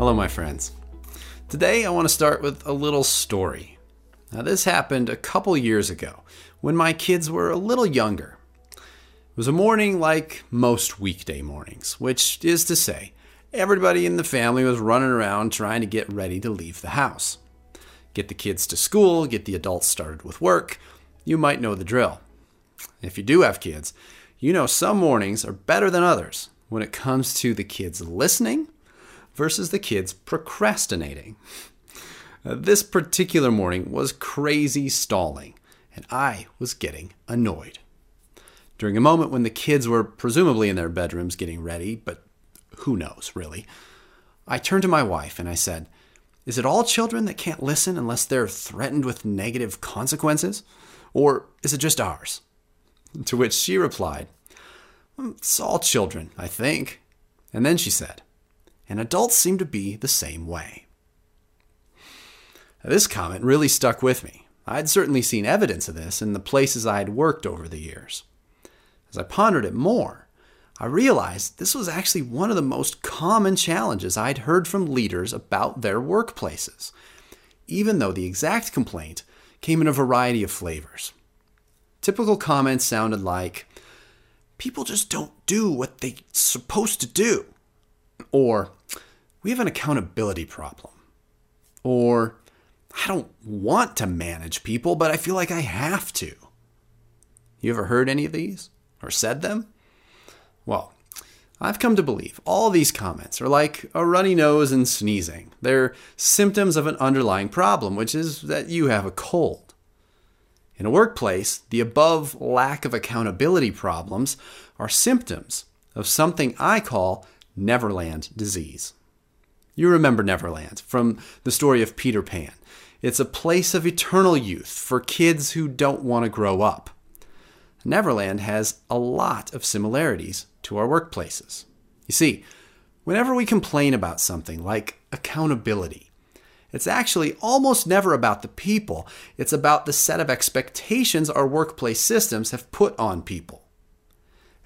Hello, my friends. Today I want to start with a little story. Now, this happened a couple years ago when my kids were a little younger. It was a morning like most weekday mornings, which is to say, everybody in the family was running around trying to get ready to leave the house. Get the kids to school, get the adults started with work. You might know the drill. If you do have kids, you know some mornings are better than others when it comes to the kids listening versus the kids procrastinating. This particular morning was crazy stalling, and I was getting annoyed. During a moment when the kids were presumably in their bedrooms getting ready, but who knows, really, I turned to my wife and I said, Is it all children that can't listen unless they're threatened with negative consequences? Or is it just ours? To which she replied, It's all children, I think. And then she said, and adults seem to be the same way. This comment really stuck with me. I'd certainly seen evidence of this in the places I had worked over the years. As I pondered it more, I realized this was actually one of the most common challenges I'd heard from leaders about their workplaces, even though the exact complaint came in a variety of flavors. Typical comments sounded like, People just don't do what they're supposed to do. Or, we have an accountability problem. Or, I don't want to manage people, but I feel like I have to. You ever heard any of these or said them? Well, I've come to believe all these comments are like a runny nose and sneezing. They're symptoms of an underlying problem, which is that you have a cold. In a workplace, the above lack of accountability problems are symptoms of something I call Neverland disease. You remember Neverland from the story of Peter Pan. It's a place of eternal youth for kids who don't want to grow up. Neverland has a lot of similarities to our workplaces. You see, whenever we complain about something like accountability, it's actually almost never about the people, it's about the set of expectations our workplace systems have put on people.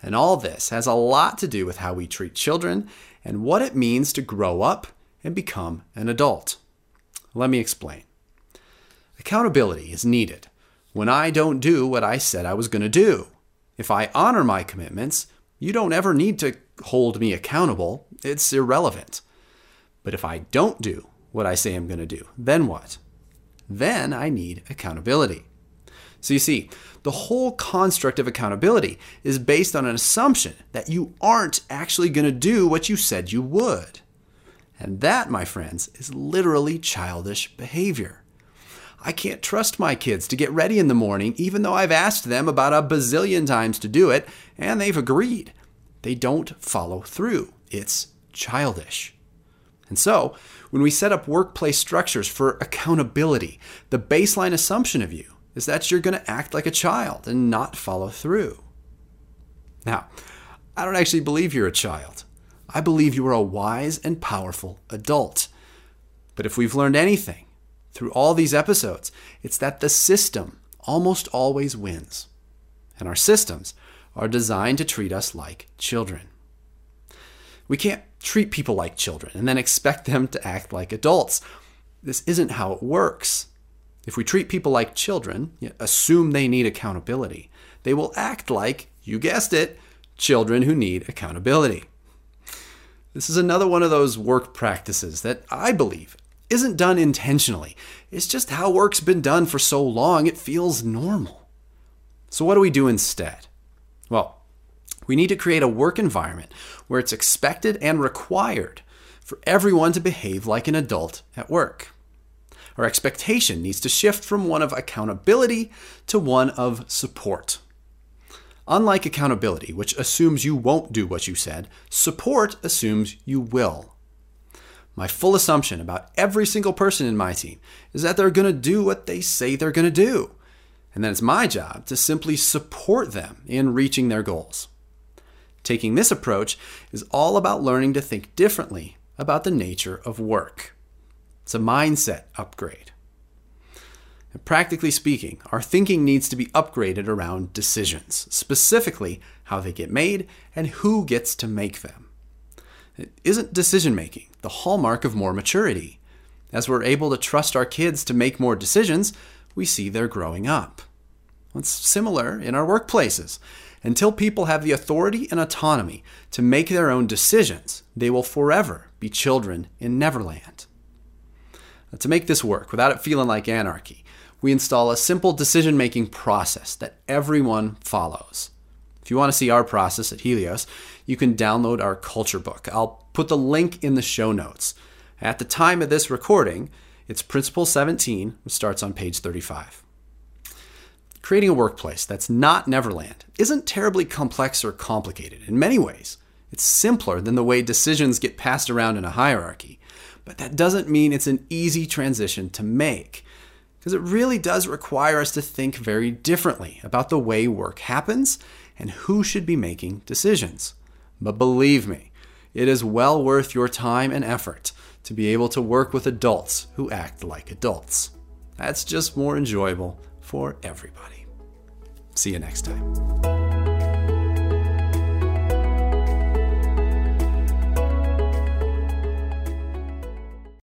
And all this has a lot to do with how we treat children and what it means to grow up and become an adult. Let me explain. Accountability is needed when I don't do what I said I was going to do. If I honor my commitments, you don't ever need to hold me accountable. It's irrelevant. But if I don't do what I say I'm going to do, then what? Then I need accountability. So you see, the whole construct of accountability is based on an assumption that you aren't actually going to do what you said you would. And that, my friends, is literally childish behavior. I can't trust my kids to get ready in the morning, even though I've asked them about a bazillion times to do it, and they've agreed. They don't follow through. It's childish. And so, when we set up workplace structures for accountability, the baseline assumption of you is that you're going to act like a child and not follow through. Now, I don't actually believe you're a child. I believe you are a wise and powerful adult. But if we've learned anything through all these episodes, it's that the system almost always wins. And our systems are designed to treat us like children. We can't treat people like children and then expect them to act like adults. This isn't how it works. If we treat people like children, assume they need accountability, they will act like, you guessed it, children who need accountability. This is another one of those work practices that I believe isn't done intentionally. It's just how work's been done for so long, it feels normal. So, what do we do instead? Well, we need to create a work environment where it's expected and required for everyone to behave like an adult at work. Our expectation needs to shift from one of accountability to one of support. Unlike accountability, which assumes you won't do what you said, support assumes you will. My full assumption about every single person in my team is that they're going to do what they say they're going to do. And then it's my job to simply support them in reaching their goals. Taking this approach is all about learning to think differently about the nature of work. It's a mindset upgrade. And practically speaking, our thinking needs to be upgraded around decisions, specifically how they get made and who gets to make them. Isn't decision making the hallmark of more maturity? As we're able to trust our kids to make more decisions, we see they're growing up. It's similar in our workplaces. Until people have the authority and autonomy to make their own decisions, they will forever be children in Neverland. To make this work without it feeling like anarchy, we install a simple decision making process that everyone follows. If you want to see our process at Helios, you can download our culture book. I'll put the link in the show notes. At the time of this recording, it's Principle 17, which starts on page 35. Creating a workplace that's not Neverland isn't terribly complex or complicated. In many ways, it's simpler than the way decisions get passed around in a hierarchy. But that doesn't mean it's an easy transition to make, because it really does require us to think very differently about the way work happens and who should be making decisions. But believe me, it is well worth your time and effort to be able to work with adults who act like adults. That's just more enjoyable for everybody. See you next time.